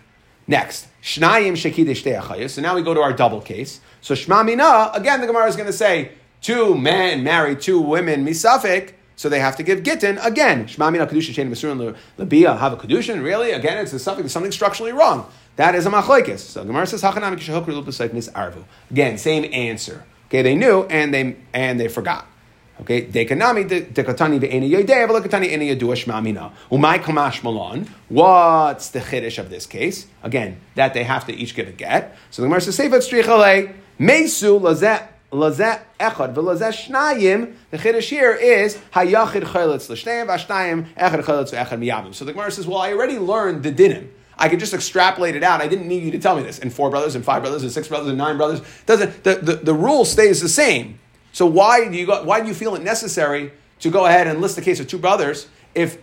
next shnayim shekidish. So now we go to our double case. So shma mina again. The Gemara is going to say two men marry two women misafik. So they have to give gittin again. Shma mina kedusha shein masurin lebia have a kedushin. Really? Again, it's a suffix. There's something structurally wrong. That is a machlekes. So Gemara says hachanam kishahokri nis arvu. Again, same answer. Okay, they knew and they and they forgot. Okay, dekanami dekatani ve'eni yodei v'lekatani eni yadua shmamina. Umay kamash malon. What's the chiddush of this case? Again, that they have to each give a get. So the Gemara says seifat strichale mesu lazet lazet echad v'lazet shnayim. The chiddush here is hayachid chayletz l'shnayim v'ashnayim echad chayletz v'echad miyavim. So the Gemara says, well, I already learned the dinim. I could just extrapolate it out. I didn't need you to tell me this. And four brothers, and five brothers, and six brothers, and nine brothers. Doesn't the, the, the rule stays the same. So why do you go, why do you feel it necessary to go ahead and list the case of two brothers if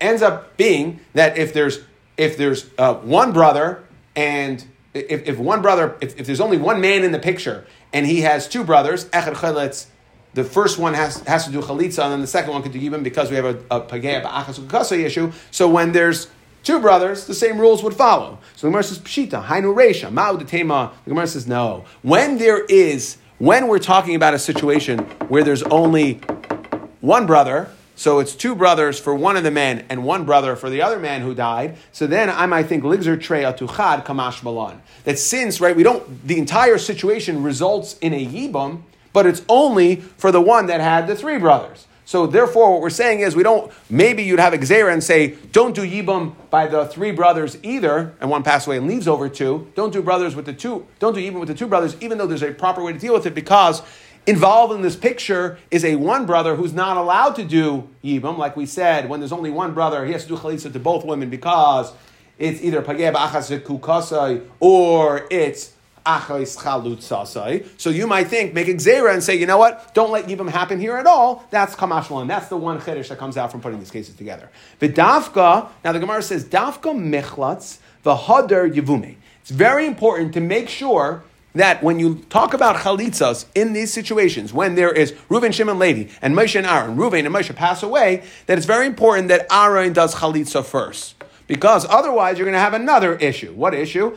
ends up being that if there's if there's uh, one brother and if, if one brother if, if there's only one man in the picture and he has two brothers echad chalitz the first one has, has to do chalitza and then the second one could do yibam because we have a, a pagaya ba'achas issue. So when there's two brothers, the same rules would follow. So the Gemara says pshita hainu reisha ma'u tema. The Gemara says no. When there is when we're talking about a situation where there's only one brother, so it's two brothers for one of the men and one brother for the other man who died. So then I might think ligzer trey atuchad kamash malan. That since right we don't the entire situation results in a yibam, but it's only for the one that had the three brothers. So therefore, what we're saying is we don't. Maybe you'd have Xera and say, don't do yibam by the three brothers either, and one passed away and leaves over two. Don't do brothers with the two. Don't do yibam with the two brothers, even though there's a proper way to deal with it, because involved in this picture is a one brother who's not allowed to do yibam. Like we said, when there's only one brother, he has to do chalitza to both women because it's either pageh ba'achas or it's so you might think, make a xera and say, you know what? Don't let Yibam happen here at all. That's Kamashmalan. That's the one chiddush that comes out from putting these cases together. The Dafka, now the Gemara says, Dafka mechlatz, the hadar yivume. It's very important to make sure that when you talk about chalitzas in these situations, when there is Reuven, Shimon, Levi, and Moshe and Aaron, Reuven and Moshe pass away, that it's very important that Aaron does chalitza first. Because otherwise, you're going to have another issue. What issue?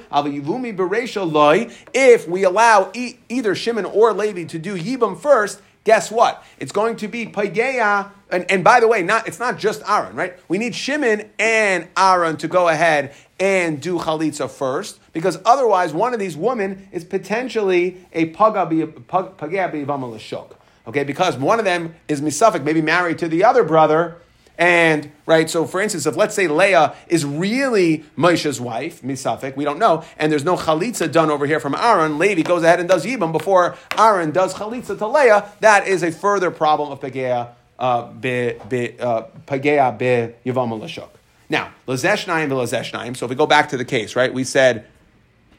If we allow e- either Shimon or Levi to do Yibam first, guess what? It's going to be Pageya. And, and by the way, not, it's not just Aaron, right? We need Shimon and Aaron to go ahead and do Chalitza first, because otherwise, one of these women is potentially a Pageya Bivam Okay, because one of them is Misafik, maybe married to the other brother and right, so for instance, if let's say Leah is really Moshe's wife, Misafik, we don't know, and there's no chalitza done over here from Aaron, Levi goes ahead and does Yibam before Aaron does chalitza to Leah, that is a further problem of Pagea uh, be uh, Pagea be Yavam Lashuk. Now, Lazeshnaim be Lazeshnaim. So if we go back to the case, right, we said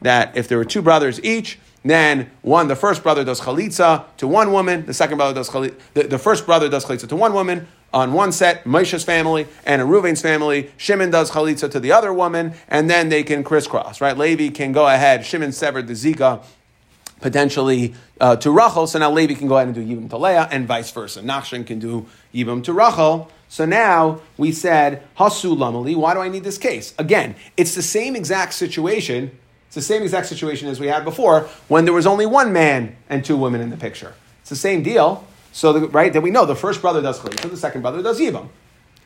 that if there were two brothers each, then one, the first brother does chalitza to one woman, the second brother does chalitza, the, the first brother does chalitza to one woman, on one set, Moshe's family and a Ruvain's family. Shimon does chalitza to the other woman, and then they can crisscross, right? Levi can go ahead. Shimon severed the zika potentially uh, to Rachel, so now Levi can go ahead and do Yibam to Leah, and vice versa. Nachshon can do Yibam to Rachel. So now we said, Hasu Lamali, why do I need this case? Again, it's the same exact situation. It's the same exact situation as we had before when there was only one man and two women in the picture. It's the same deal. So, the, right, that we know the first brother does chalitza, the second brother does yibam.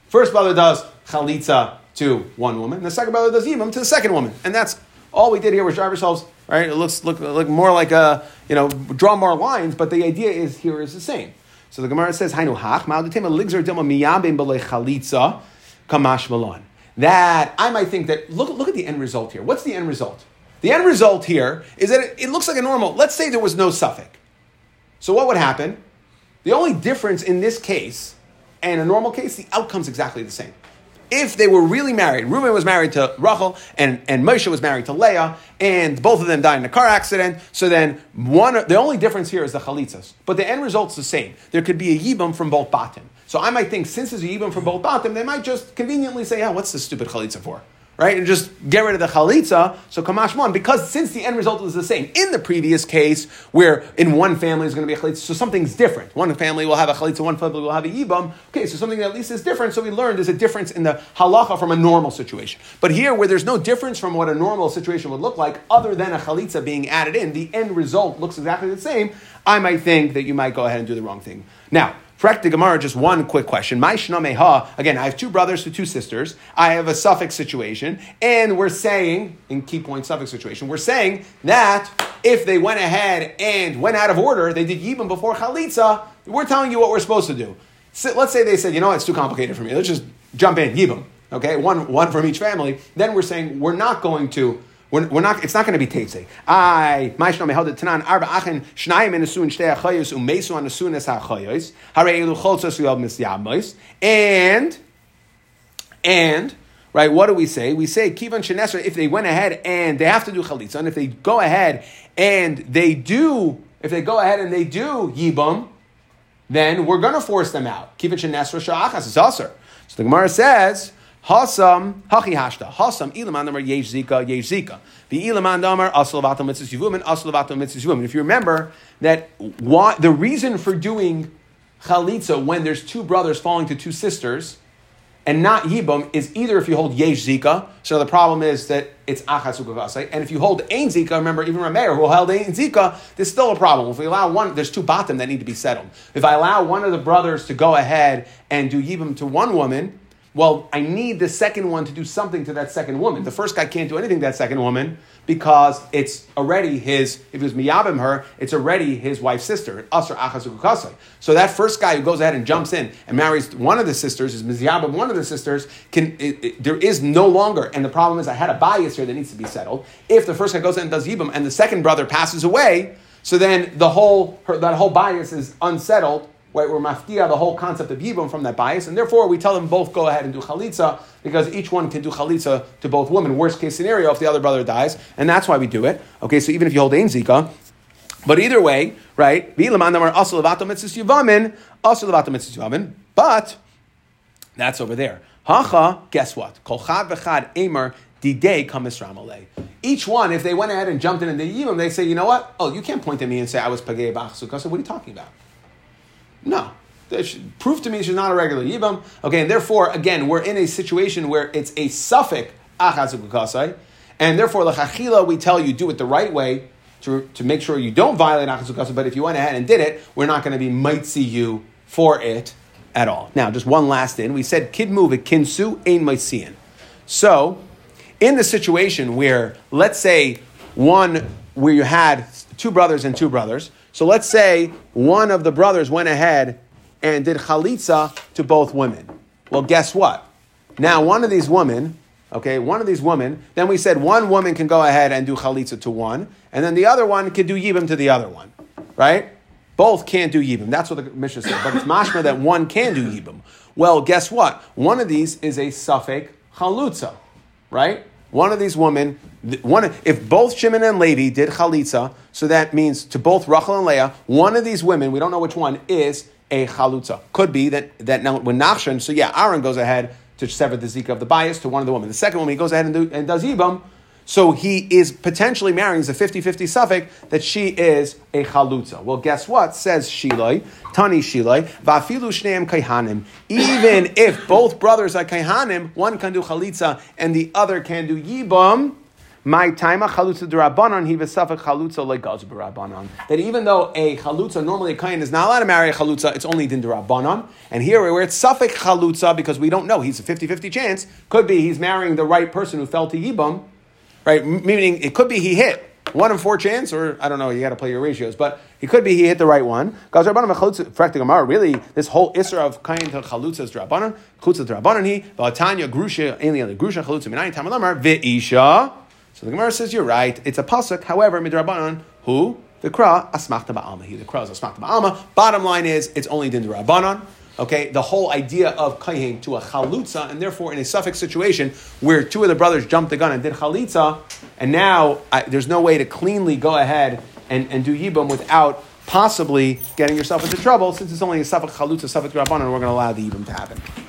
First brother does chalitza to one woman, and the second brother does yibam to the second woman. And that's all we did here was drive ourselves, right? It looks look, look more like a, you know, draw more lines, but the idea is here is the same. So the Gemara says, Hainu hach, ma'adutim ligzer dilma miyabim b'le chalitza kamash malon. That, I might think that, look, look at the end result here. What's the end result? The end result here is that it, it looks like a normal, let's say there was no suffix. So what would happen? The only difference in this case and a normal case, the outcome's exactly the same. if they were really married, Reuben was married to Rachel and, and Moshe was married to Leah, and both of them died in a car accident. So then one, the only difference here is the chalitzas, but the end result's the same. There could be a yibam from both batim. So I might think since there's a yibam from both batim, they might just conveniently say, "Yeah, what's this stupid chalitza for?" Right? And just get rid of the chalitza. So kamashmon, because since the end result is the same in the previous case, where in one family is going to be a chalitza, so something's different. One family will have a chalitza, one family will have a yibam. Okay, so something that at least is different. So we learned there's a difference in the halacha from a normal situation. But here, where there's no difference from what a normal situation would look like, other than a chalitza being added in, the end result looks exactly the same. I might think that you might go ahead and do the wrong thing. Now, Correct the Gemara, just one quick question. My ha. Again, I have two brothers to two sisters. I have a suffix situation, and we're saying, in key point suffix situation, we're saying that if they went ahead and went out of order, they did yibam before chalitza, we're telling you what we're supposed to do. So let's say they said, you know, it's too complicated for me. Let's just jump in, yibam. Okay, one, one from each family. Then we're saying we're not going to we're, we're not, it's not going to be teitze. I, ma'ishna meheld it tanan, arba achen, shnayim in asun shtei achayos, umesu an asun es achayos, hare elu cholzos uyob misyabmois, and, and, right, what do we say? We say, kivan shenesra, if they went ahead and they have to do chalitza, and if they go ahead and they do, if they go ahead and they do yibam, then we're going to force them out. Kivan shenesra sha'achas is also. So the Gemara says, Hasam hachi hashta. Hasam ilaman damar yesh zika yesh zika. The ilaman damar asalavatam mitzvah yivum and asalavatam mitzvah yivum. If you remember that why, the reason for doing chalitza when there's two brothers falling to two sisters and not yibum is either if you hold yesh zika. So the problem is that it's achas and if you hold ein zika, remember even Rameir who held ein zika, there's still a problem. If we allow one, there's two bottom that need to be settled. If I allow one of the brothers to go ahead and do yibum to one woman well, I need the second one to do something to that second woman. The first guy can't do anything to that second woman because it's already his, if it was miyabim her, it's already his wife's sister, Asr. So that first guy who goes ahead and jumps in and marries one of the sisters, is miyabim one of the sisters, can, it, it, there is no longer, and the problem is I had a bias here that needs to be settled. If the first guy goes in and does yibam and the second brother passes away, so then the whole, her, that whole bias is unsettled, Right, we're maftia the whole concept of yibum from that bias, and therefore we tell them both go ahead and do chalitza because each one can do chalitza to both women. Worst case scenario, if the other brother dies, and that's why we do it. Okay, so even if you hold ein zika, but either way, right? But that's over there. Hacha, guess what? Kolchad v'chad emer didei kamis Each one, if they went ahead and jumped in and did yibum, they say, you know what? Oh, you can't point at me and say I was pagei b'achsuka. So what are you talking about? No. Prove to me she's not a regular Yibam. Okay, and therefore, again, we're in a situation where it's a suffix achazukukasai, and therefore, lechachila, we tell you do it the right way to, to make sure you don't violate achazukasai, but if you went ahead and did it, we're not going to be might see you for it at all. Now, just one last thing. We said kid move it kinsu ein maisian. So, in the situation where, let's say, one where you had two brothers and two brothers, so let's say one of the brothers went ahead and did chalitza to both women. Well, guess what? Now, one of these women, okay, one of these women, then we said one woman can go ahead and do chalitza to one, and then the other one can do yibam to the other one, right? Both can't do yibam. That's what the Mishnah said. But it's mashma that one can do yibam. Well, guess what? One of these is a suffix chalutza, right? One of these women, one if both Shimon and Levi did chalitza, so that means to both Rachel and Leah, one of these women, we don't know which one, is a chalutza. Could be that, that now when Nachshon, so yeah, Aaron goes ahead to sever the zika of the bias to one of the women. The second woman, he goes ahead and, do, and does ibam, so he is potentially marrying, is a 50-50 suffix, that she is a chalutza. Well, guess what? Says Shiloi, Tani Shiloi, Vafilu Shneim Kaihanim. Even if both brothers are Kaihanim, one can do chalitza and the other can do yibam, my time a chalutza derabanan he v'safek chalutza like berabanan. That even though a chalutza normally a kain is not allowed to marry a chalutza, it's only din derabanan. And here where it's safek chalutza because we don't know, he's a 50-50 chance. Could be he's marrying the right person who fell to yibam, right? Meaning it could be he hit one in four chance, or I don't know, you got to play your ratios, but he could be he hit the right one. Really, this whole isra of kain to chalutza is drabanan, chalutza drabanan he, v'atanya grusha, alien grusha chalutza minayin tamalamar ve'isha. So the Gemara says you're right. It's a pasuk. However, midrabanan who the kra asmachta ba'alma. He the kra is asmachta ba'alma. Bottom line is it's only din rabbanon. Okay, the whole idea of kayin to a chalutza, and therefore in a suffix situation where two of the brothers jumped the gun and did chalitza, and now I, there's no way to cleanly go ahead and, and do yibum without possibly getting yourself into trouble, since it's only a suffix chalutza, suffix rabbanon, and we're going to allow the yibum to happen.